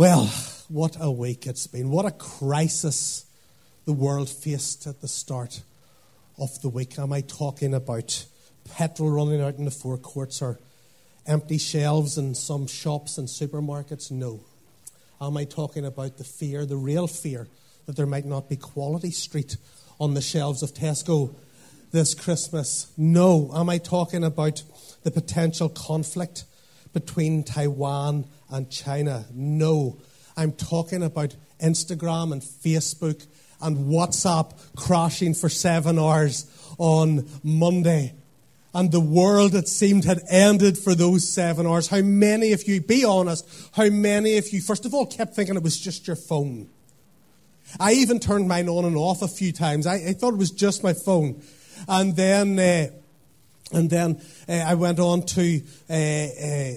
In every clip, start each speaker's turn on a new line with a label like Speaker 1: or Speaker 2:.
Speaker 1: Well, what a week it's been. What a crisis the world faced at the start of the week. Am I talking about petrol running out in the forecourts or empty shelves in some shops and supermarkets? No. Am I talking about the fear, the real fear, that there might not be quality street on the shelves of Tesco this Christmas? No. Am I talking about the potential conflict between Taiwan and China? No. I'm talking about Instagram and Facebook and WhatsApp crashing for seven hours on Monday. And the world, it seemed, had ended for those seven hours. How many of you, be honest, how many of you, first of all, kept thinking it was just your phone? I even turned mine on and off a few times. I, I thought it was just my phone. And then, uh, and then uh, I went on to uh, uh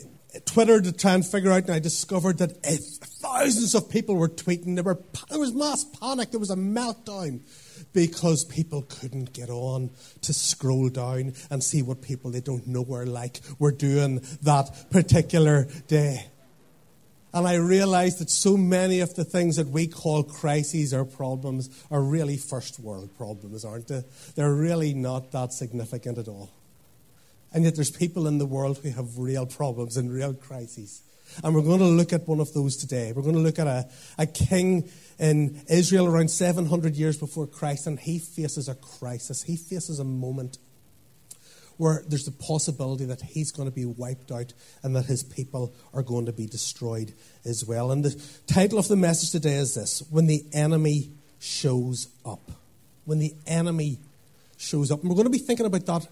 Speaker 1: Twitter to try and figure out, and I discovered that uh, thousands of people were tweeting. There, were, there was mass panic. There was a meltdown because people couldn't get on to scroll down and see what people they don't know are like were doing that particular day. And I realized that so many of the things that we call crises or problems are really first world problems, aren't they? They're really not that significant at all. And yet there's people in the world who have real problems and real crises. And we're going to look at one of those today. We're going to look at a, a king in Israel around 700 years before Christ, and he faces a crisis. He faces a moment where there's the possibility that he's going to be wiped out and that his people are going to be destroyed as well. And the title of the message today is this When the Enemy Shows Up. When the Enemy Shows Up. And we're going to be thinking about that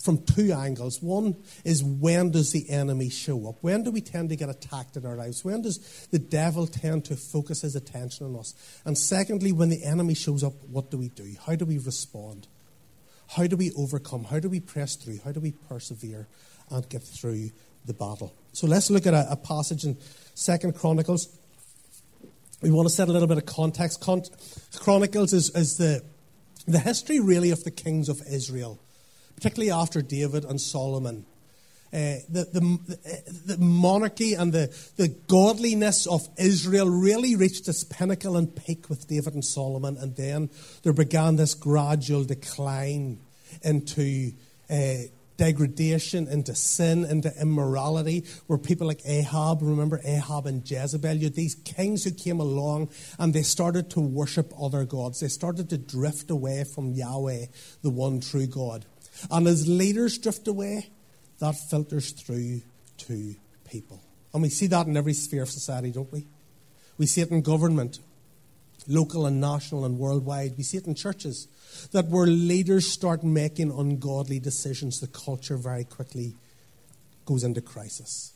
Speaker 1: from two angles. One is when does the enemy show up? When do we tend to get attacked in our lives? When does the devil tend to focus his attention on us? And secondly, when the enemy shows up, what do we do? How do we respond? How do we overcome? How do we press through? How do we persevere and get through the battle? So let's look at a, a passage in Second Chronicles. We want to set a little bit of context. Con- Chronicles is, is the, the history, really, of the kings of Israel particularly after David and Solomon. Uh, the, the, the, monarchy and the, the godliness of Israel really reached its pinnacle and peak with David and Solomon, and then there began this gradual decline into uh, degradation, into sin, into immorality, where people like Ahab, remember Ahab and Jezebel, you had these kings who came along and they started to worship other gods. They started to drift away from Yahweh, the one true God. And as leaders drift away, that filters through to people. And we see that in every sphere of society, don't we? We see it in government, local and national and worldwide. We see it in churches. That where leaders start making ungodly decisions, the culture very quickly goes into crisis.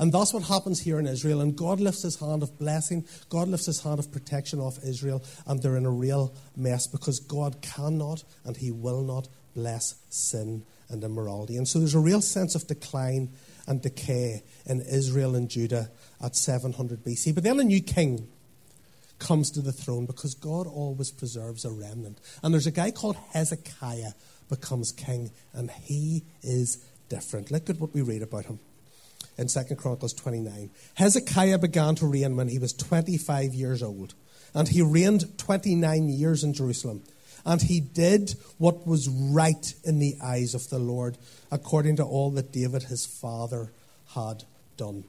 Speaker 1: And that's what happens here in Israel. And God lifts his hand of blessing, God lifts his hand of protection off Israel, and they're in a real mess because God cannot and he will not bless sin and immorality. And so there's a real sense of decline and decay in Israel and Judah at 700 BC. But then a new king comes to the throne because God always preserves a remnant. And there's a guy called Hezekiah becomes king, and he is different. Look at what we read about him in 2 Chronicles 29. Hezekiah began to reign when he was 25 years old, and he reigned 29 years in Jerusalem and he did what was right in the eyes of the Lord, according to all that David his father had done.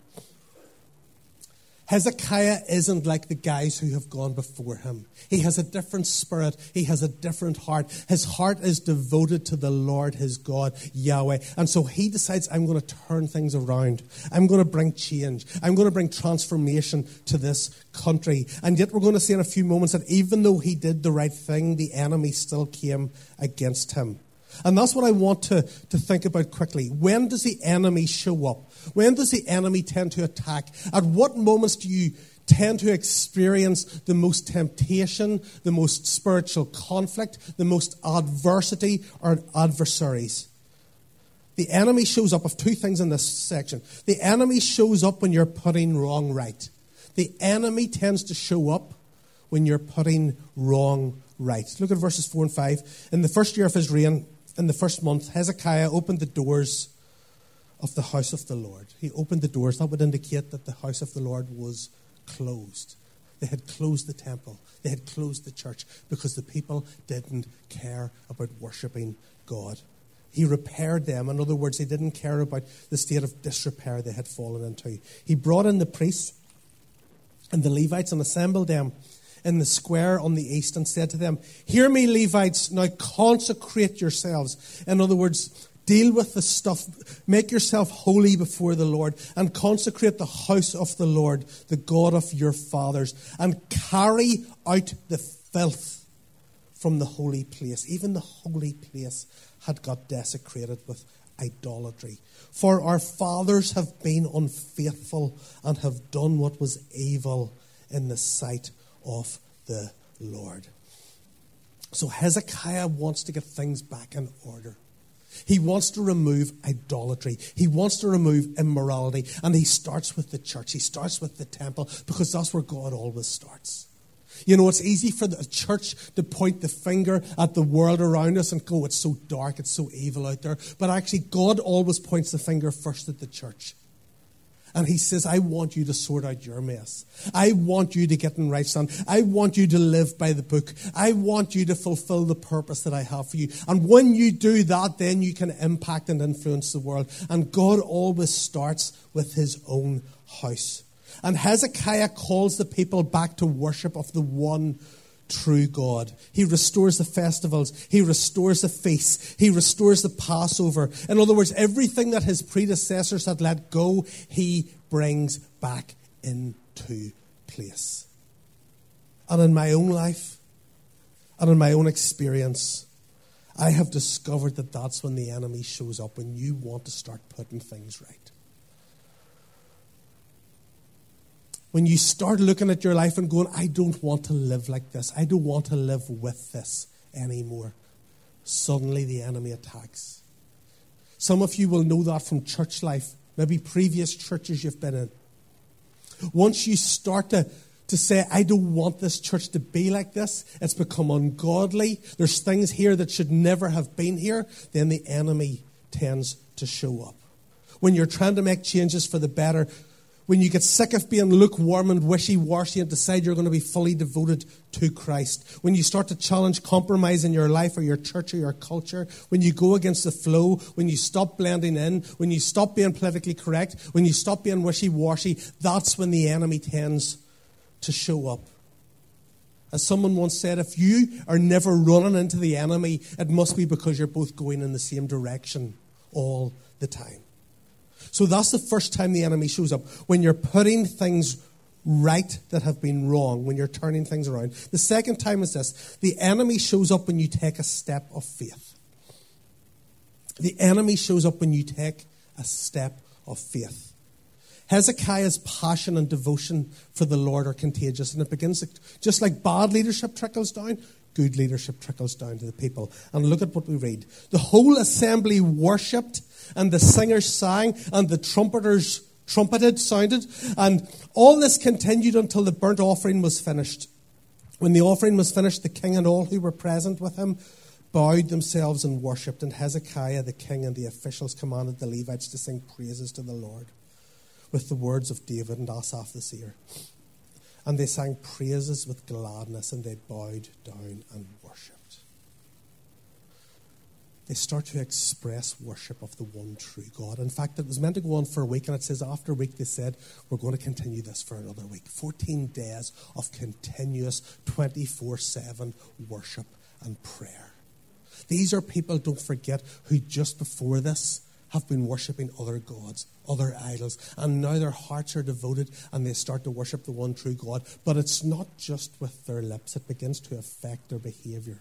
Speaker 1: Hezekiah isn't like the guys who have gone before him. He has a different spirit. He has a different heart. His heart is devoted to the Lord, his God, Yahweh. And so he decides, I'm going to turn things around. I'm going to bring change. I'm going to bring transformation to this country. And yet we're going to see in a few moments that even though he did the right thing, the enemy still came against him. And that's what I want to, to think about quickly. When does the enemy show up? When does the enemy tend to attack? At what moments do you tend to experience the most temptation, the most spiritual conflict, the most adversity or adversaries? The enemy shows up of two things in this section. The enemy shows up when you're putting wrong right. The enemy tends to show up when you're putting wrong right. Look at verses 4 and 5. In the first year of his reign, in the first month, Hezekiah opened the doors of the house of the Lord. He opened the doors. That would indicate that the house of the Lord was closed. They had closed the temple. They had closed the church because the people didn't care about worshipping God. He repaired them. In other words, he didn't care about the state of disrepair they had fallen into. He brought in the priests and the Levites and assembled them in the square on the east and said to them, Hear me, Levites, now consecrate yourselves. In other words, deal with the stuff, make yourself holy before the Lord, and consecrate the house of the Lord, the God of your fathers, and carry out the filth from the holy place. Even the holy place had got desecrated with idolatry. For our fathers have been unfaithful and have done what was evil in the sight of the Lord. So Hezekiah wants to get things back in order. He wants to remove idolatry. He wants to remove immorality. And he starts with the church. He starts with the temple because that's where God always starts. You know, it's easy for the church to point the finger at the world around us and go, it's so dark, it's so evil out there. But actually, God always points the finger first at the church. And he says, I want you to sort out your mess. I want you to get in right stand. I want you to live by the book. I want you to fulfill the purpose that I have for you. And when you do that, then you can impact and influence the world. And God always starts with his own house. And Hezekiah calls the people back to worship of the one true God. He restores the festivals. He restores the feasts. He restores the Passover. In other words, everything that his predecessors had let go, he brings back into place. And in my own life, and in my own experience, I have discovered that that's when the enemy shows up, when you want to start putting things right. When you start looking at your life and going, I don't want to live like this, I don't want to live with this anymore, suddenly the enemy attacks. Some of you will know that from church life, maybe previous churches you've been in. Once you start to, to say, I don't want this church to be like this, it's become ungodly, there's things here that should never have been here, then the enemy tends to show up. When you're trying to make changes for the better, when you get sick of being lukewarm and wishy washy and decide you're going to be fully devoted to Christ, when you start to challenge compromise in your life or your church or your culture, when you go against the flow, when you stop blending in, when you stop being politically correct, when you stop being wishy washy, that's when the enemy tends to show up. As someone once said, if you are never running into the enemy, it must be because you're both going in the same direction all the time. So that's the first time the enemy shows up. When you're putting things right that have been wrong, when you're turning things around. The second time is this the enemy shows up when you take a step of faith. The enemy shows up when you take a step of faith. Hezekiah's passion and devotion for the Lord are contagious, and it begins just like bad leadership trickles down, good leadership trickles down to the people. And look at what we read. The whole assembly worshipped and the singers sang, and the trumpeters trumpeted, sounded, and all this continued until the burnt offering was finished. When the offering was finished, the king and all who were present with him bowed themselves and worshipped, and Hezekiah the king and the officials commanded the Levites to sing praises to the Lord with the words of David and Asaph the seer. And they sang praises with gladness, and they bowed down and they start to express worship of the one true God. In fact, it was meant to go on for a week, and it says after a week they said, We're going to continue this for another week. 14 days of continuous 24 7 worship and prayer. These are people, don't forget, who just before this have been worshipping other gods, other idols, and now their hearts are devoted and they start to worship the one true God. But it's not just with their lips, it begins to affect their behavior.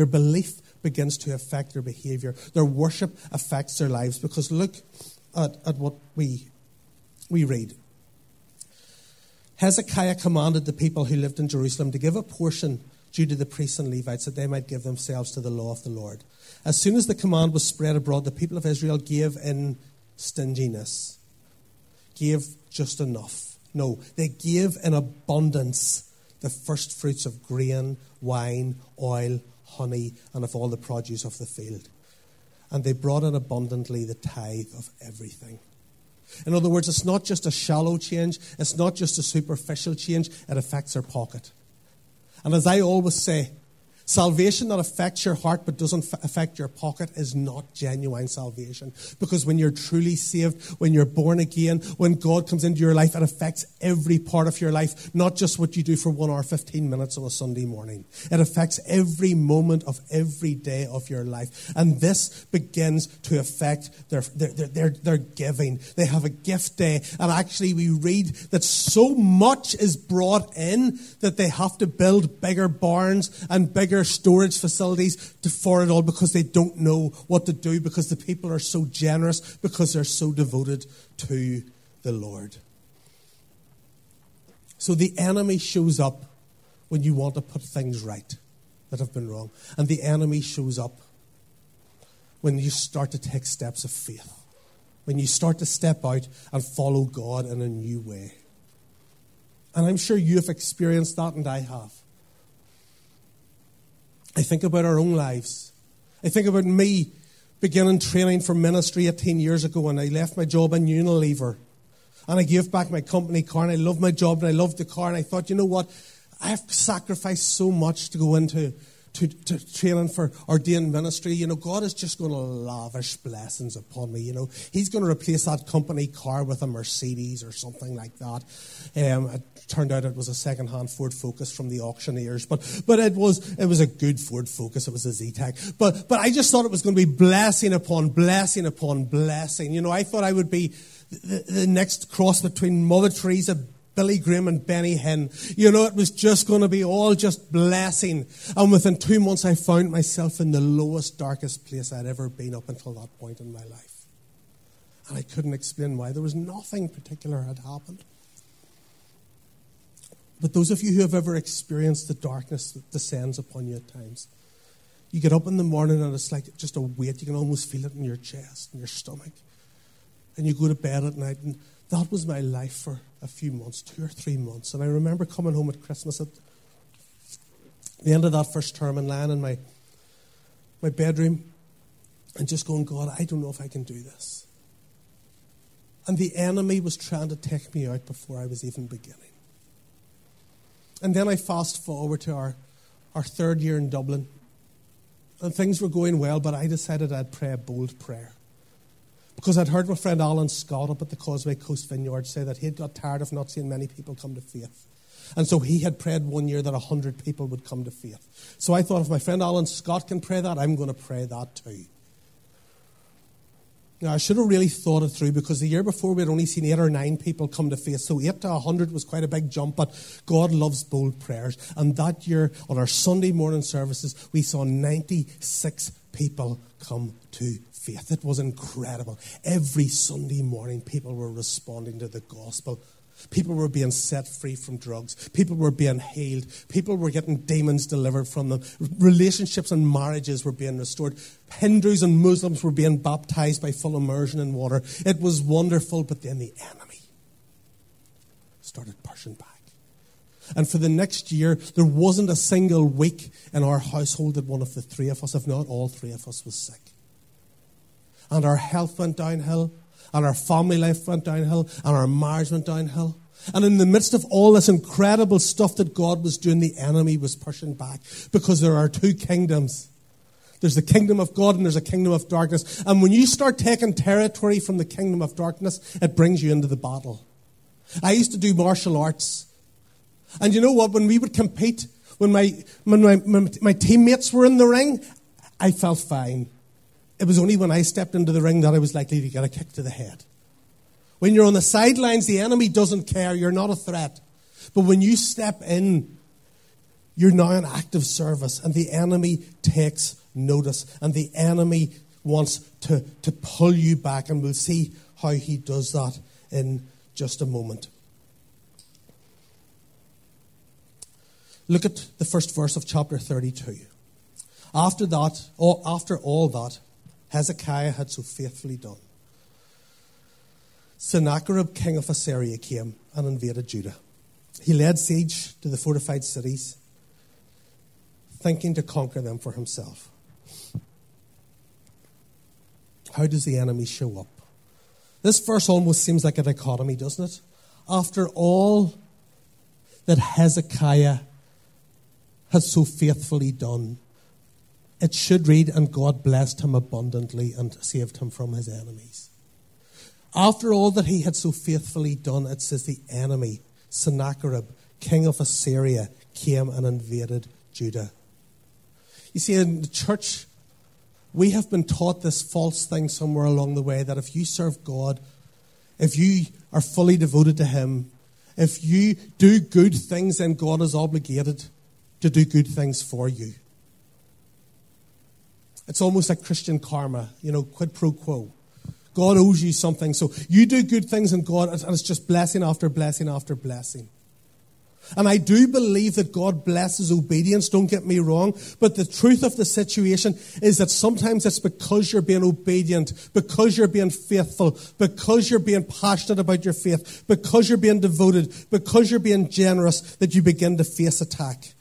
Speaker 1: Their belief begins to affect their behavior. Their worship affects their lives. Because look at, at what we, we read. Hezekiah commanded the people who lived in Jerusalem to give a portion due to the priests and Levites that they might give themselves to the law of the Lord. As soon as the command was spread abroad, the people of Israel gave in stinginess, gave just enough. No, they gave in abundance the first fruits of grain, wine, oil, honey, and of all the produce of the field. And they brought in abundantly the tithe of everything. In other words, it's not just a shallow change, it's not just a superficial change, it affects our pocket. And as I always say, Salvation that affects your heart but doesn't affect your pocket is not genuine salvation. Because when you're truly saved, when you're born again, when God comes into your life, it affects every part of your life, not just what you do for one hour, 15 minutes on a Sunday morning. It affects every moment of every day of your life. And this begins to affect their, their, their, their giving. They have a gift day. And actually, we read that so much is brought in that they have to build bigger barns and bigger storage facilities to, for it all because they don't know what to do because the people are so generous, because they're so devoted to the Lord. So the enemy shows up when you want to put things right that have been wrong. And the enemy shows up when you start to take steps of faith, when you start to step out and follow God in a new way. And I'm sure you have experienced that, and I have. I think about our own lives. I think about me beginning training for ministry 18 years ago when I left my job in Unilever. And I gave back my company car and I loved my job and I loved the car. And I thought, you know what? I have sacrificed so much to go into to, to training for ordained ministry. You know, God is just going to lavish blessings upon me. You know, He's going to replace that company car with a Mercedes or something like that. Um, it turned out it was a second-hand Ford Focus from the auctioneers, but but it was it was a good Ford Focus. It was a Zetec. But but I just thought it was going to be blessing upon blessing upon blessing. You know, I thought I would be the, the next cross between Mother Teresa Billy Graham and Benny Hinn. You know, it was just going to be all just blessing. And within two months, I found myself in the lowest, darkest place I'd ever been up until that point in my life. And I couldn't explain why. There was nothing particular had happened. But those of you who have ever experienced the darkness that descends upon you at times, you get up in the morning and it's like just a weight. You can almost feel it in your chest, in your stomach. And you go to bed at night and that was my life for a few months, two or three months. And I remember coming home at Christmas at the end of that first term and lying in my, my bedroom and just going, God, I don't know if I can do this. And the enemy was trying to take me out before I was even beginning. And then I fast forward to our, our third year in Dublin. And things were going well, but I decided I'd pray a bold prayer. Because I'd heard my friend Alan Scott up at the Causeway Coast Vineyard say that he had got tired of not seeing many people come to faith. And so he had prayed one year that 100 people would come to faith. So I thought if my friend Alan Scott can pray that, I'm going to pray that too. Now, I should have really thought it through because the year before we had only seen eight or nine people come to faith. So eight to a hundred was quite a big jump, but God loves bold prayers. And that year, on our Sunday morning services, we saw 96 people come to faith. It was incredible. Every Sunday morning, people were responding to the gospel. People were being set free from drugs. People were being healed. People were getting demons delivered from them. Relationships and marriages were being restored. Hindus and Muslims were being baptized by full immersion in water. It was wonderful, but then the enemy started pushing back. And for the next year, there wasn't a single week in our household that one of the three of us, if not all three of us, was sick and our health went downhill, and our family life went downhill, and our marriage went downhill. And in the midst of all this incredible stuff that God was doing, the enemy was pushing back because there are two kingdoms. There's the kingdom of God and there's a kingdom of darkness. And when you start taking territory from the kingdom of darkness, it brings you into the battle. I used to do martial arts. And you know what? When we would compete, when my, when my, my, my teammates were in the ring, I felt fine. It was only when I stepped into the ring that I was likely to get a kick to the head. When you're on the sidelines, the enemy doesn't care. You're not a threat. But when you step in, you're now in active service, and the enemy takes notice, and the enemy wants to, to pull you back, and we'll see how he does that in just a moment. Look at the first verse of chapter 32. After that, after all that, Hezekiah had so faithfully done. Sennacherib, king of Assyria, came and invaded Judah. He led siege to the fortified cities, thinking to conquer them for himself. How does the enemy show up? This verse almost seems like a dichotomy, doesn't it? After all that Hezekiah has so faithfully done, it should read, and God blessed him abundantly and saved him from his enemies. After all that he had so faithfully done, it says the enemy, Sennacherib, king of Assyria, came and invaded Judah. You see, in the church, we have been taught this false thing somewhere along the way that if you serve God, if you are fully devoted to Him, if you do good things, then God is obligated to do good things for you. It's almost like Christian karma, you know, quid pro quo. God owes you something, so you do good things, and God, and it's just blessing after blessing after blessing. And I do believe that God blesses obedience, don't get me wrong. But the truth of the situation is that sometimes it's because you're being obedient, because you're being faithful, because you're being passionate about your faith, because you're being devoted, because you're being generous that you begin to face attack.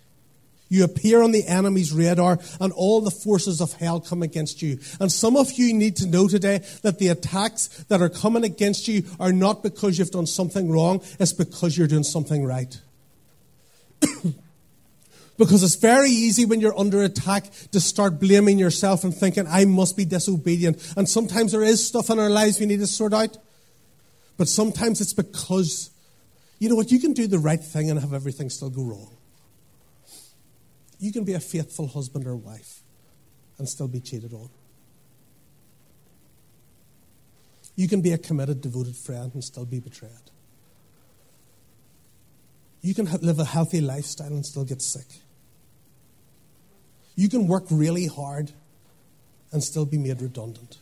Speaker 1: You appear on the enemy's radar and all the forces of hell come against you. And some of you need to know today that the attacks that are coming against you are not because you've done something wrong, it's because you're doing something right. because it's very easy when you're under attack to start blaming yourself and thinking, I must be disobedient. And sometimes there is stuff in our lives we need to sort out. But sometimes it's because, you know what, you can do the right thing and have everything still go wrong. You can be a faithful husband or wife and still be cheated on. You can be a committed, devoted friend and still be betrayed. You can live a healthy lifestyle and still get sick. You can work really hard and still be made redundant.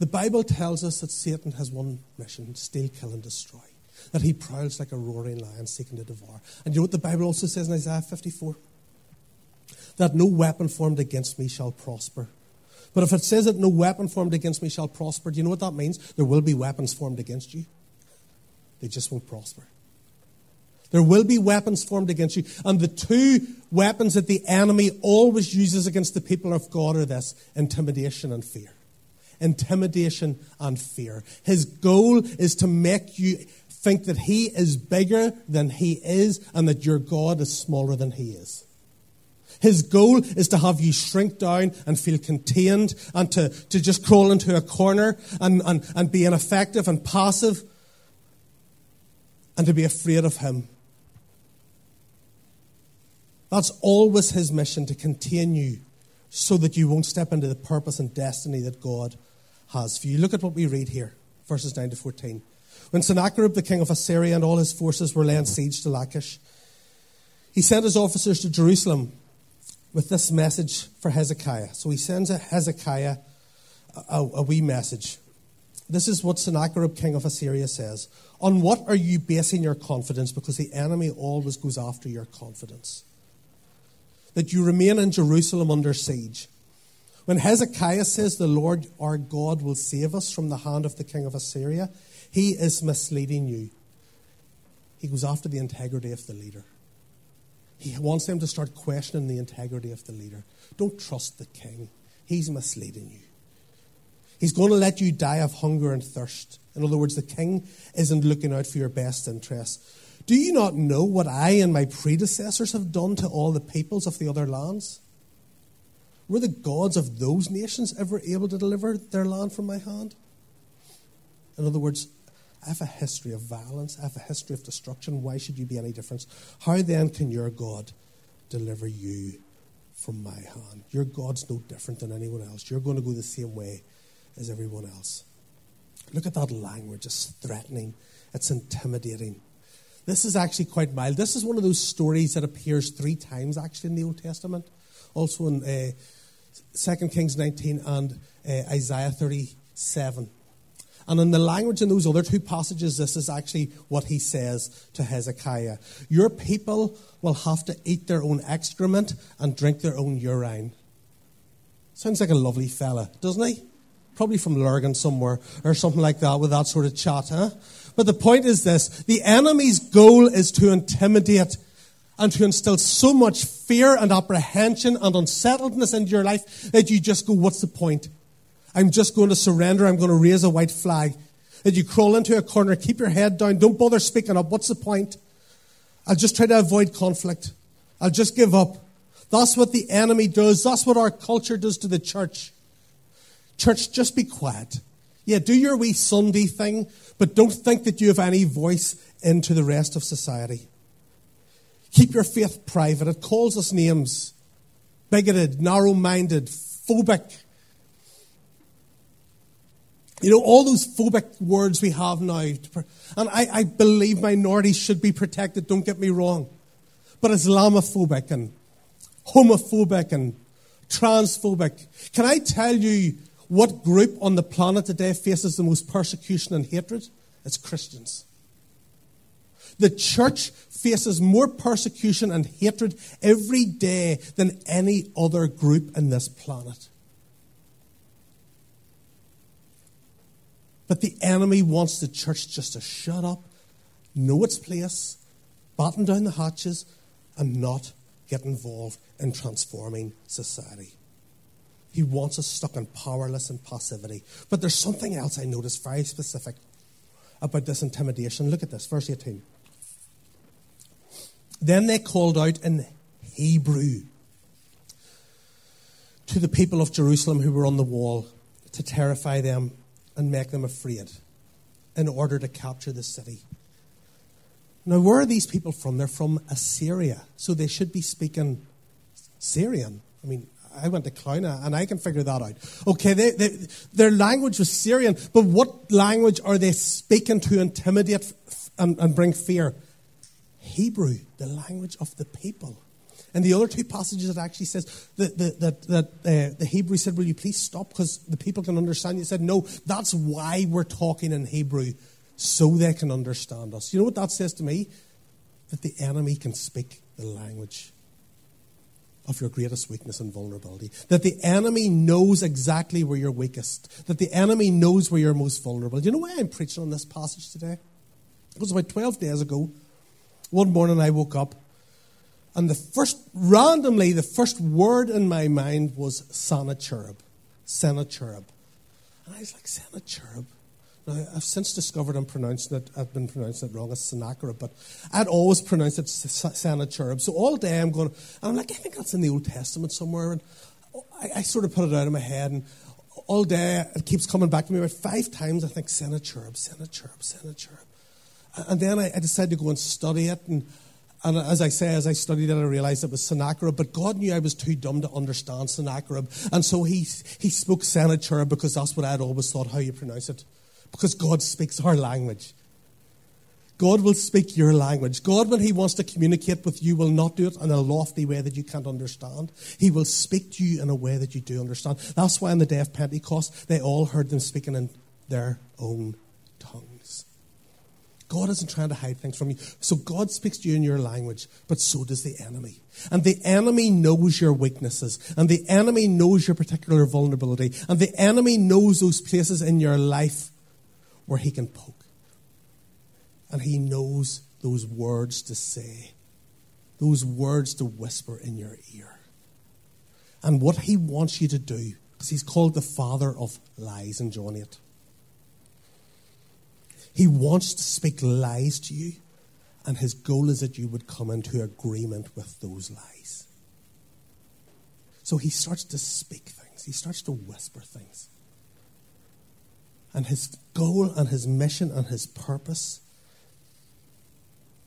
Speaker 1: The Bible tells us that Satan has one mission steal, kill, and destroy. That he prowls like a roaring lion seeking to devour. And you know what the Bible also says in Isaiah 54? That no weapon formed against me shall prosper. But if it says that no weapon formed against me shall prosper, do you know what that means? There will be weapons formed against you they just won't prosper. There will be weapons formed against you. And the two weapons that the enemy always uses against the people of God are this intimidation and fear. Intimidation and fear. His goal is to make you think that he is bigger than he is and that your God is smaller than he is. His goal is to have you shrink down and feel contained and to, to just crawl into a corner and, and, and be ineffective and passive and to be afraid of him. That's always his mission to contain you so that you won't step into the purpose and destiny that God has for you. Look at what we read here, verses 9 to 14. When Sennacherib, the king of Assyria, and all his forces were laying siege to Lachish, he sent his officers to Jerusalem with this message for Hezekiah. So he sends a Hezekiah a, a wee message. This is what Sennacherib, king of Assyria, says. On what are you basing your confidence? Because the enemy always goes after your confidence. That you remain in Jerusalem under siege. When Hezekiah says the Lord our God will save us from the hand of the king of Assyria, he is misleading you. He goes after the integrity of the leader. He wants them to start questioning the integrity of the leader. Don't trust the king, he's misleading you. He's going to let you die of hunger and thirst. In other words, the king isn't looking out for your best interests. Do you not know what I and my predecessors have done to all the peoples of the other lands? Were the gods of those nations ever able to deliver their land from my hand? In other words, I have a history of violence, I have a history of destruction. Why should you be any different? How then can your God deliver you from my hand? Your God's no different than anyone else. You're going to go the same way as everyone else. Look at that language. It's threatening, it's intimidating. This is actually quite mild. This is one of those stories that appears three times actually in the Old Testament. Also in uh, 2 Kings 19 and uh, Isaiah 37. And in the language in those other two passages, this is actually what he says to Hezekiah Your people will have to eat their own excrement and drink their own urine. Sounds like a lovely fella, doesn't he? probably from Lurgan somewhere or something like that with that sort of chat, huh? But the point is this the enemy's goal is to intimidate and to instill so much fear and apprehension and unsettledness into your life that you just go, What's the point? I'm just going to surrender. I'm going to raise a white flag. That you crawl into a corner, keep your head down, don't bother speaking up. What's the point? I'll just try to avoid conflict. I'll just give up. That's what the enemy does. That's what our culture does to the church. Church, just be quiet. Yeah, do your wee Sunday thing, but don't think that you have any voice into the rest of society. Keep your faith private. It calls us names bigoted, narrow minded, phobic. You know, all those phobic words we have now. And I, I believe minorities should be protected, don't get me wrong. But Islamophobic and homophobic and transphobic. Can I tell you what group on the planet today faces the most persecution and hatred? It's Christians. The church faces more persecution and hatred every day than any other group in this planet. But the enemy wants the church just to shut up, know its place, batten down the hatches, and not get involved in transforming society. He wants us stuck in powerless and passivity. But there's something else I noticed very specific about this intimidation. Look at this, verse 18. Then they called out in Hebrew to the people of Jerusalem who were on the wall to terrify them and make them afraid in order to capture the city. Now, where are these people from? They're from Assyria, so they should be speaking Syrian. I mean, I went to Clounagh and I can figure that out. Okay, they, they, their language was Syrian, but what language are they speaking to intimidate and, and bring fear? Hebrew, the language of the people. And the other two passages it actually says that, that, that, uh, the Hebrew said, Will you please stop because the people can understand you? said, No, that's why we're talking in Hebrew, so they can understand us. You know what that says to me? That the enemy can speak the language of your greatest weakness and vulnerability. That the enemy knows exactly where you're weakest. That the enemy knows where you're most vulnerable. Do you know why I'm preaching on this passage today? It was about 12 days ago. One morning I woke up, and the first, randomly, the first word in my mind was Sennacherib. Sennacherib. And I was like, Sennacherib? Now, I've since discovered I'm pronouncing it, I've been pronouncing it wrong as Sennacherib, but I'd always pronounced it Sennacherib. So all day I'm going, and I'm like, I think that's in the Old Testament somewhere. And I, I sort of put it out of my head, and all day it keeps coming back to me about five times. I think Sennacherib, Sennacherib, Sennacherib. And then I, I decided to go and study it. And, and as I say, as I studied it, I realized it was Sennacherib. But God knew I was too dumb to understand Sennacherib. And so he, he spoke Sennacherib because that's what I'd always thought how you pronounce it. Because God speaks our language. God will speak your language. God, when He wants to communicate with you, will not do it in a lofty way that you can't understand. He will speak to you in a way that you do understand. That's why on the day of Pentecost, they all heard them speaking in their own God isn't trying to hide things from you. So God speaks to you in your language, but so does the enemy. And the enemy knows your weaknesses, and the enemy knows your particular vulnerability, and the enemy knows those places in your life where he can poke. And he knows those words to say, those words to whisper in your ear. And what he wants you to do, because he's called the father of lies in John 8. He wants to speak lies to you, and his goal is that you would come into agreement with those lies. So he starts to speak things, he starts to whisper things. And his goal and his mission and his purpose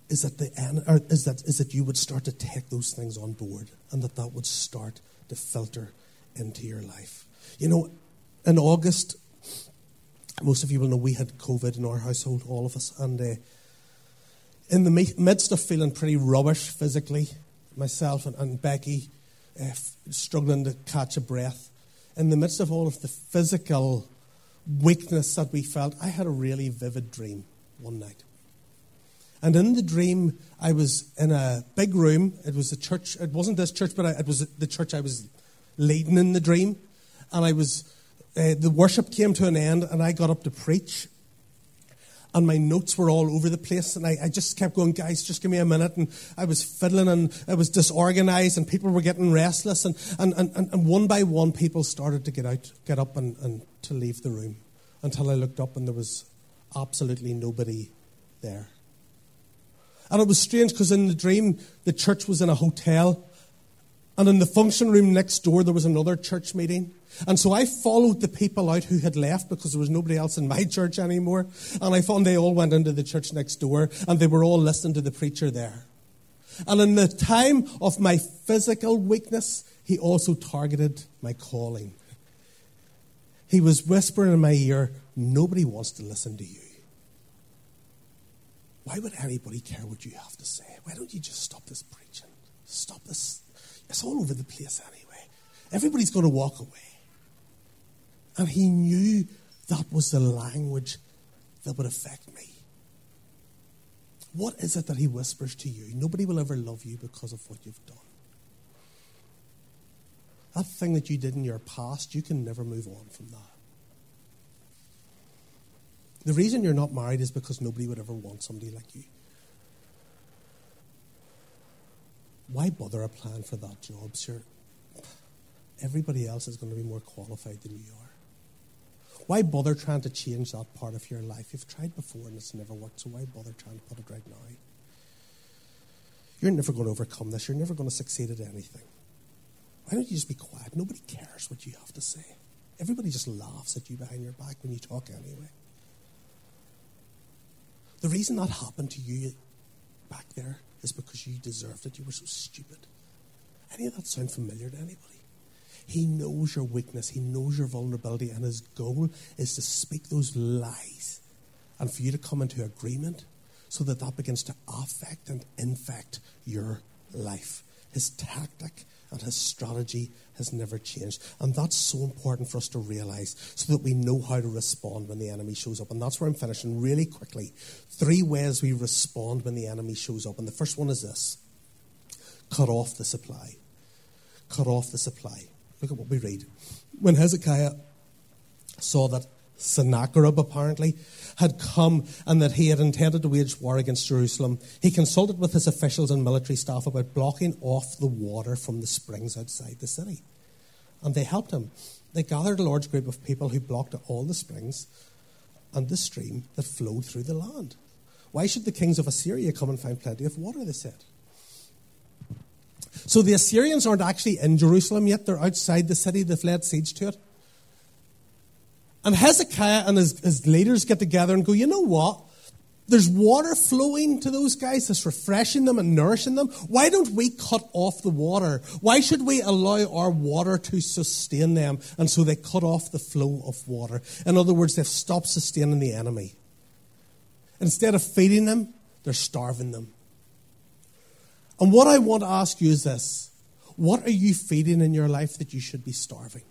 Speaker 1: is that, the, end is, that, is that you would start to take those things on board and that that would start to filter into your life. You know, in August most of you will know we had COVID in our household, all of us. And uh, in the midst of feeling pretty rubbish physically, myself and, and Becky uh, f- struggling to catch a breath, in the midst of all of the physical weakness that we felt, I had a really vivid dream one night. And in the dream, I was in a big room. It was a church. It wasn't this church, but I, it was the church I was leading in the dream. And I was uh, the worship came to an end and I got up to preach. and my notes were all over the place. And I, I, just kept going, guys, just give me a minute. And I was fiddling and I was disorganized and people were getting restless. And, and, and, and one by one, people started to get out, get up and, and to leave the room until I looked up and there was absolutely nobody there. And it was strange because in the dream, the church was in a hotel. And in the function room next door, there was another church meeting. And so I followed the people out who had left because there was nobody else in my church anymore. And I found they all went into the church next door and they were all listening to the preacher there. And in the time of my physical weakness, he also targeted my calling. He was whispering in my ear, Nobody wants to listen to you. Why would anybody care what you have to say? Why don't you just stop this preaching? Stop this. It's all over the place anyway. Everybody's going to walk away. And he knew that was the language that would affect me. What is it that he whispers to you? Nobody will ever love you because of what you've done. That thing that you did in your past, you can never move on from that. The reason you're not married is because nobody would ever want somebody like you. Why bother applying for that job, sir? Everybody else is going to be more qualified than you are. Why bother trying to change that part of your life? You've tried before and it's never worked, so why bother trying to put it right now? You're never going to overcome this. You're never going to succeed at anything. Why don't you just be quiet? Nobody cares what you have to say. Everybody just laughs at you behind your back when you talk anyway. The reason that happened to you back there is because you deserved it. You were so stupid. Any of that sound familiar to anybody? He knows your weakness, He knows your vulnerability, and His goal is to speak those lies and for you to come into agreement so that that begins to affect and infect your life. His tactic and his strategy has never changed. And that's so important for us to realize so that we know how to respond when the enemy shows up. And that's where I'm finishing really quickly. Three ways we respond when the enemy shows up. And the first one is this cut off the supply. Cut off the supply. Look at what we read. When Hezekiah saw that Sennacherib apparently had come and that he had intended to wage war against Jerusalem, he consulted with his officials and military staff about blocking off the water from the springs outside the city. And they helped him. They gathered a large group of people who blocked all the springs and the stream that flowed through the land. Why should the kings of Assyria come and find plenty of water? They said. So the Assyrians aren't actually in Jerusalem yet, they're outside the city, they've laid siege to it. And Hezekiah and his, his leaders get together and go, you know what? There's water flowing to those guys that's refreshing them and nourishing them. Why don't we cut off the water? Why should we allow our water to sustain them? And so they cut off the flow of water. In other words, they've stopped sustaining the enemy. Instead of feeding them, they're starving them. And what I want to ask you is this What are you feeding in your life that you should be starving?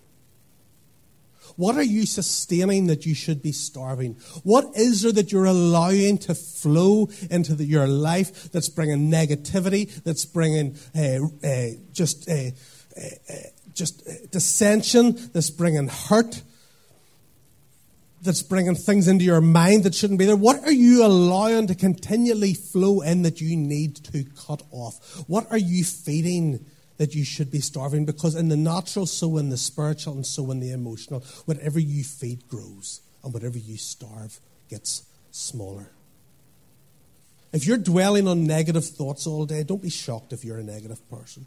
Speaker 1: What are you sustaining that you should be starving? What is there that you're allowing to flow into the, your life that's bringing negativity, that's bringing uh, uh, just, uh, just dissension, that's bringing hurt? That's bringing things into your mind that shouldn't be there. What are you allowing to continually flow in that you need to cut off? What are you feeding that you should be starving because in the natural, so in the spiritual, and so in the emotional, whatever you feed grows, and whatever you starve gets smaller. If you're dwelling on negative thoughts all day, don't be shocked if you're a negative person.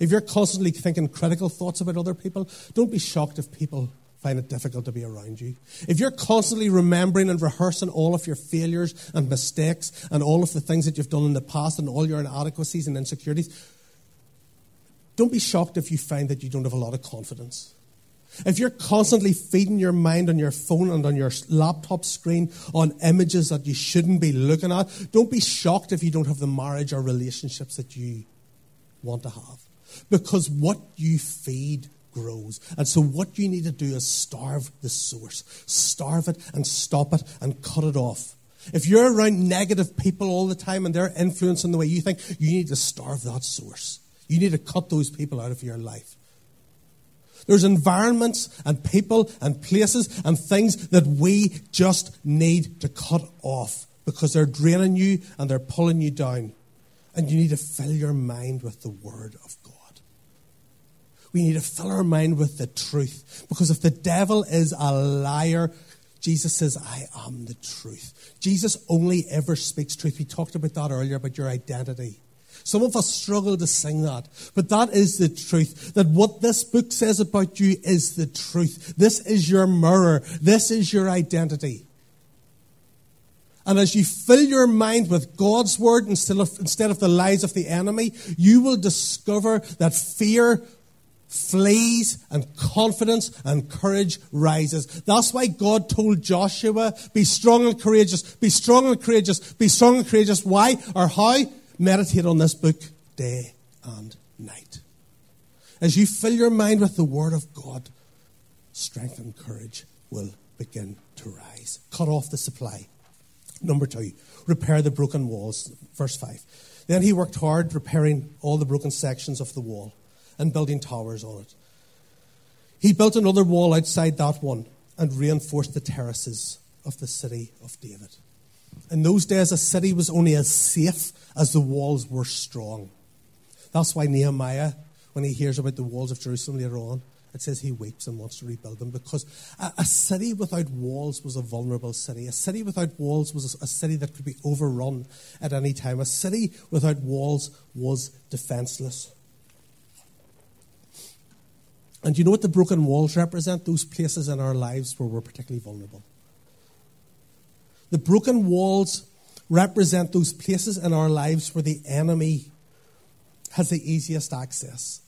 Speaker 1: If you're constantly thinking critical thoughts about other people, don't be shocked if people find it difficult to be around you. If you're constantly remembering and rehearsing all of your failures and mistakes and all of the things that you've done in the past and all your inadequacies and insecurities, don't be shocked if you find that you don't have a lot of confidence. If you're constantly feeding your mind on your phone and on your laptop screen on images that you shouldn't be looking at, don't be shocked if you don't have the marriage or relationships that you want to have. Because what you feed grows. And so, what you need to do is starve the source, starve it and stop it and cut it off. If you're around negative people all the time and they're influencing the way you think, you need to starve that source. You need to cut those people out of your life. There's environments and people and places and things that we just need to cut off because they're draining you and they're pulling you down. And you need to fill your mind with the Word of God. We need to fill our mind with the truth. Because if the devil is a liar, Jesus says, I am the truth. Jesus only ever speaks truth. We talked about that earlier, about your identity. Some of us struggle to sing that, but that is the truth. That what this book says about you is the truth. This is your mirror. This is your identity. And as you fill your mind with God's word instead of, instead of the lies of the enemy, you will discover that fear flees and confidence and courage rises. That's why God told Joshua, be strong and courageous, be strong and courageous, be strong and courageous. Why or how? Meditate on this book day and night. As you fill your mind with the word of God, strength and courage will begin to rise. Cut off the supply. Number two, repair the broken walls. Verse 5. Then he worked hard repairing all the broken sections of the wall and building towers on it. He built another wall outside that one and reinforced the terraces of the city of David. In those days, a city was only as safe as the walls were strong. That's why Nehemiah, when he hears about the walls of Jerusalem later on, it says he weeps and wants to rebuild them because a, a, city without walls was a vulnerable city. A city without walls was a, a city that could be overrun at any time. A city without walls was defenseless. And you know what the broken walls represent? Those places in our lives where we're particularly vulnerable. The broken walls represent those places in our lives where the enemy has the easiest access.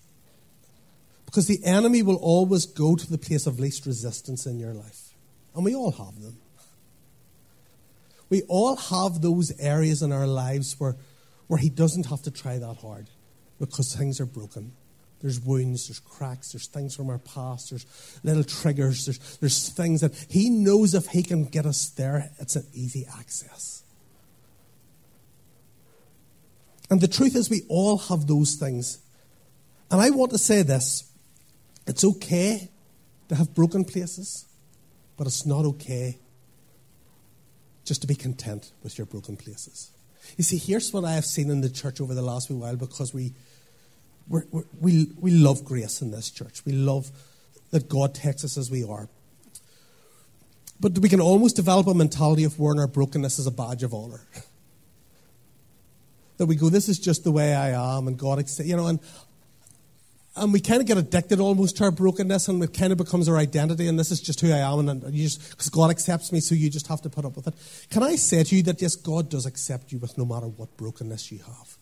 Speaker 1: Because the enemy will always go to the place of least resistance in your life. And we all have them. We all have those areas in our lives where, where he doesn't have to try that hard because things are broken. There's wounds, there's cracks, there's things from our past, there's little triggers, there's, there's things that he knows if he can get us there, it's an easy access. And the truth is, we all have those things. And I want to say this it's okay to have broken places, but it's not okay just to be content with your broken places. You see, here's what I have seen in the church over the last wee while because we, we we, we love grace in this church. We love that God takes us as we are. But we can almost develop a mentality of wearing our brokenness as a badge of honor. that we go, this is just the way I am, and God, you know, and and we kind of get addicted almost to our brokenness, and it kind of becomes our identity, and this is just who I am, and you just because God accepts me, so you just have to put up with it. Can I say to you that yes, God does accept you with no matter what brokenness you have.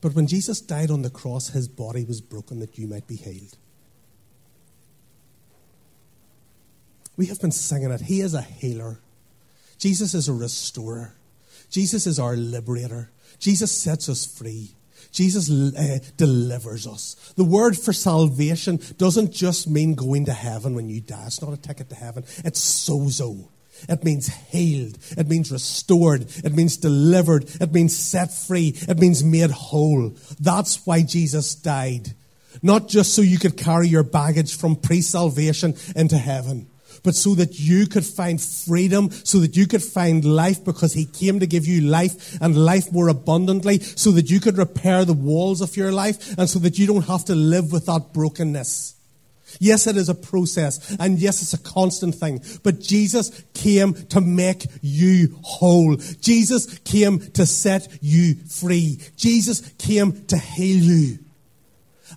Speaker 1: But when Jesus died on the cross, his body was broken that you might be healed. We have been singing it. He is a healer. Jesus is a restorer. Jesus is our liberator. Jesus sets us free. Jesus uh, delivers us. The word for salvation doesn't just mean going to heaven when you die. It's not a ticket to heaven. It's sozo. It means healed. It means restored. It means delivered. It means set free. It means made whole. That's why Jesus died. Not just so you could carry your baggage from pre salvation into heaven but so that you could find freedom, so that you could find life because he came to give you life and life more abundantly, so that you could repair the walls of your life and so that you don't have to live with that brokenness. Yes, it is a process, and yes, it's a constant thing. But Jesus came to make you whole. Jesus came to set you free. Jesus came to heal you.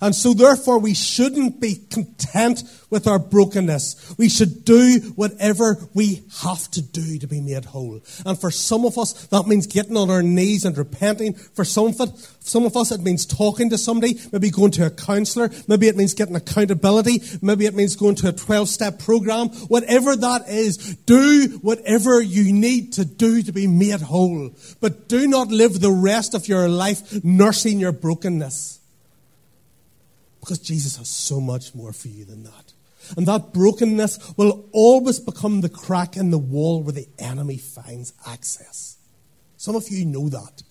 Speaker 1: And so, therefore, we shouldn't be content with our brokenness. We should do whatever we have to do to be made whole. And for some of us, that means getting on our knees and repenting. For some of, it, some of us, it means talking to somebody, maybe going to a counselor. Maybe it means getting accountability. Maybe it means going to a 12 step program. Whatever that is, do whatever you need to do to be made whole. But do not live the rest of your life nursing your brokenness. Because Jesus has so much more for you than that. And that brokenness will always become the crack in the wall where the enemy finds access. Some of you know that.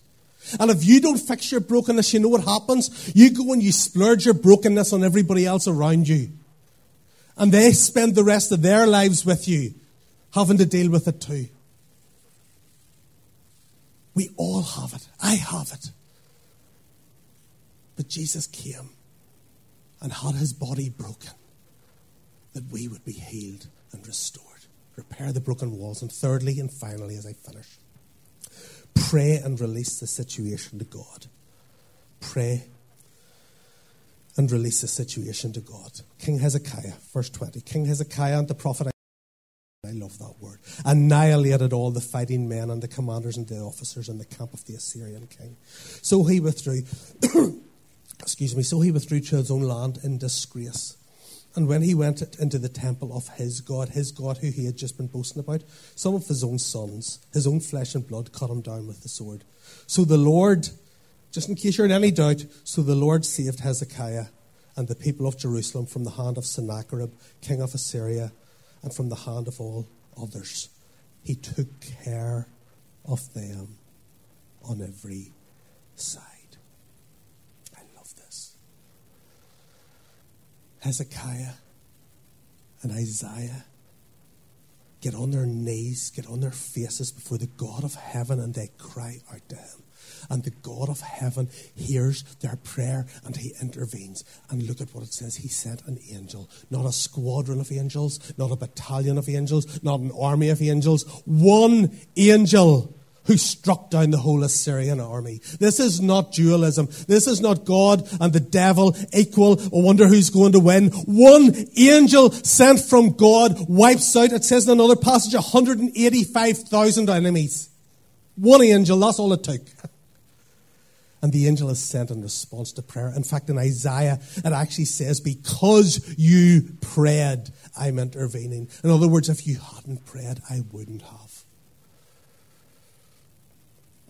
Speaker 1: And if you don't fix your brokenness, you know what happens? You go and you splurge your brokenness on everybody else around you. And they spend the rest of their lives with you, having to deal with it too. We all have it. I have it. But Jesus came and had his body broken that we would be healed and restored. Repair the broken walls. And thirdly and finally, as I finish, pray and release the situation to God. Pray and release the situation to God. King Hezekiah, verse 20. King Hezekiah and the prophet, I love that word, annihilated all the fighting men and the commanders and the officers in the camp of the Assyrian king. So he withdrew, excuse me, so he withdrew to his own land in disgrace. And when he went into the temple of his God, his God who he had just been boasting about, some of his own sons, his own flesh and blood, cut him down with the sword. So the Lord, just in case you're in any doubt, so the Lord saved Hezekiah and the people of Jerusalem from the hand of Sennacherib, king of Assyria, and from the hand of all others. He took care of them on every side. I love this. Hezekiah and Isaiah get on their knees, get on their faces before the God of heaven, and they cry out to him. And the God of heaven hears their prayer and he intervenes. And look at what it says. He sent an angel, not a squadron of angels, not a battalion of angels, not an army of angels, one angel who struck down the whole Assyrian army. This is not dualism. This is not God and the devil equal. I wonder who's going to win. One angel sent from God wipes out, it says in another passage, 185,000 enemies. One angel, that's all it took. And the angel is sent in response to prayer. In fact, in Isaiah, it actually says, Because you prayed, I'm intervening. In other words, if you hadn't prayed, I wouldn't have.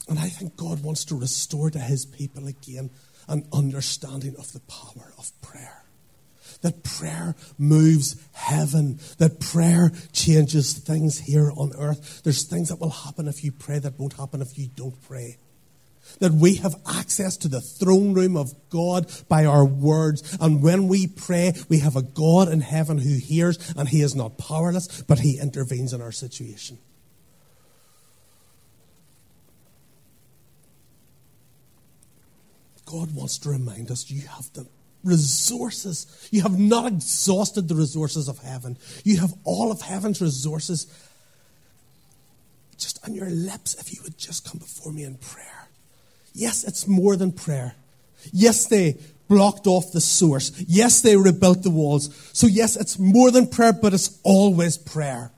Speaker 1: And I think God wants to restore to his people again an understanding of the power of prayer. That prayer moves heaven. That prayer changes things here on earth. There's things that will happen if you pray that won't happen if you don't pray. That we have access to the throne room of God by our words. And when we pray, we have a God in heaven who hears, and He is not powerless, but He intervenes in our situation. God wants to remind us you have the resources. You have not exhausted the resources of heaven. You have all of heaven's resources just on your lips if you would just come before me in prayer. Yes, it's more than prayer. Yes, they blocked off the source. Yes, they rebuilt the walls. So, yes, it's more than prayer, but it's always prayer.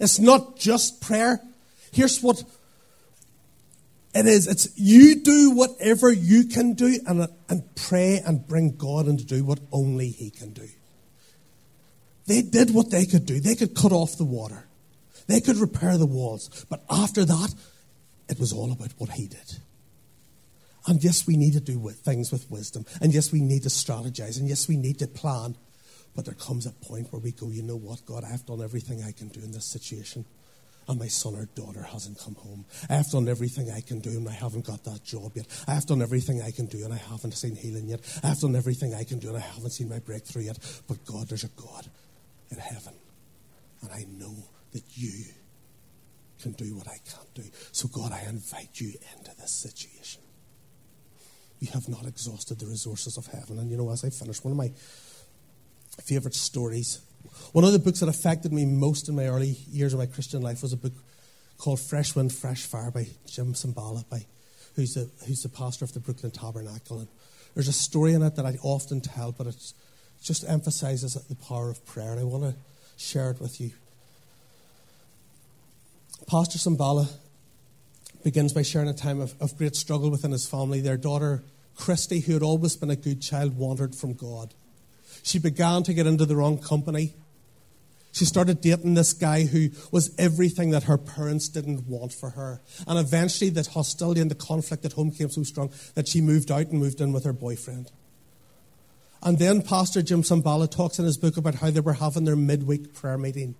Speaker 1: It's not just prayer. Here's what it is. It's you do whatever you can do and, and pray and bring God in to do what only He can do. They did what they could do. They could cut off the water. They could repair the walls. But after that, it was all about what He did. And yes, we need to do things with wisdom. And yes, we need to strategize. And yes, we need to plan. But there comes a point where we go, you know what, God, I've done everything I can do in this situation. And my son or daughter hasn't come home. I have done everything I can do and I haven't got that job yet. I have done everything I can do and I haven't seen healing yet. I have done everything I can do and I haven't seen my breakthrough yet. But God, there's a God in heaven. And I know that you can do what I can't do. So, God, I invite you into this situation you have not exhausted the resources of heaven. And you know, as I finish, one of my favorite stories, one of the books that affected me most in my early years of my Christian life was a book called Fresh Wind, Fresh Fire by Jim Cymbala, by, who's, the, who's the pastor of the Brooklyn Tabernacle. And there's a story in it that I often tell, but it just emphasizes the power of prayer, and I want to share it with you. Pastor Cymbala begins by sharing a time of, of great struggle within his family. Their daughter, Christy, who had always been a good child, wandered from God. She began to get into the wrong company. She started dating this guy who was everything that her parents didn't want for her. And eventually, that hostility and the conflict at home came so strong that she moved out and moved in with her boyfriend. And then Pastor Jim Cymbala talks in his book about how they were having their midweek prayer meeting.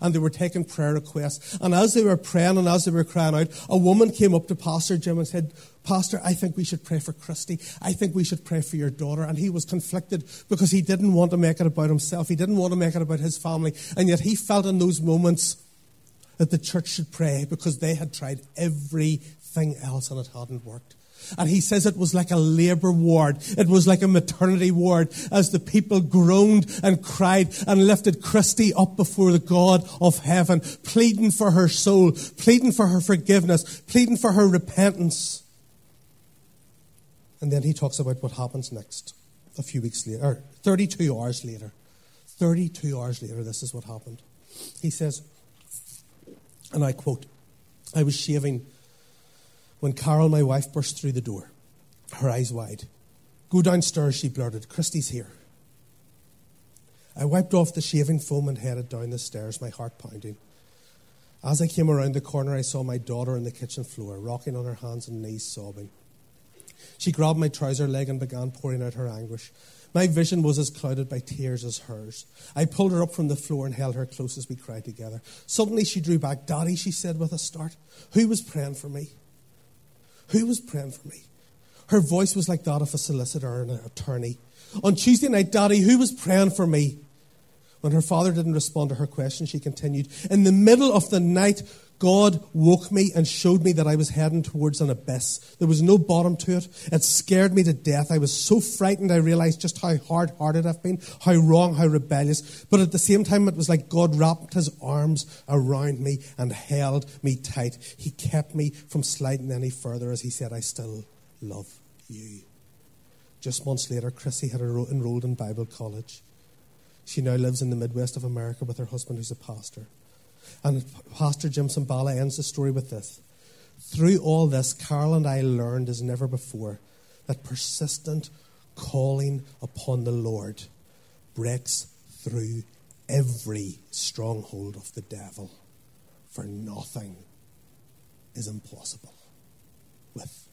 Speaker 1: And they were taking prayer requests. And as they were praying and as they were crying out, a woman came up to Pastor Jim and said, Pastor, I think we should pray for Christy. I think we should pray for your daughter. And he was conflicted because he didn't want to make it about himself. He didn't want to make it about his family. And yet he felt in those moments that the church should pray because they had tried everything else and it hadn't worked. And he says it was like a labor ward. It was like a maternity ward as the people groaned and cried and lifted Christy up before the God of heaven, pleading for her soul, pleading for her forgiveness, pleading for her repentance. And then he talks about what happens next a few weeks later, or 32 hours later. 32 hours later, this is what happened. He says, and I quote, I was shaving when Carol, my wife, burst through the door, her eyes wide. Go downstairs, she blurted. Christy's here. I wiped off the shaving foam and headed down the stairs, my heart pounding. As I came around the corner, I saw my daughter on the kitchen floor, rocking on her hands and knees, sobbing. She grabbed my trouser leg and began pouring out her anguish. My vision was as clouded by tears as hers. I pulled her up from the floor and held her close as we cried together. Suddenly she drew back. Daddy, she said with a start, who was praying for me? Who was praying for me? Her voice was like that of a solicitor and an attorney. On Tuesday night, Daddy, who was praying for me? When her father didn't respond to her question, she continued, In the middle of the night, God woke me and showed me that I was heading towards an abyss. There was no bottom to it. It scared me to death. I was so frightened I realized just how hard hearted I've been, how wrong, how rebellious. But at the same time, it was like God wrapped his arms around me and held me tight. He kept me from sliding any further as he said, I still love you. Just months later, Chrissy had enrolled in Bible college. She now lives in the Midwest of America with her husband, who's a pastor. And Pastor Jim Cymbala ends the story with this. Through all this, Carol and I learned as never before that persistent calling upon the Lord breaks through every stronghold of the devil, for nothing is impossible with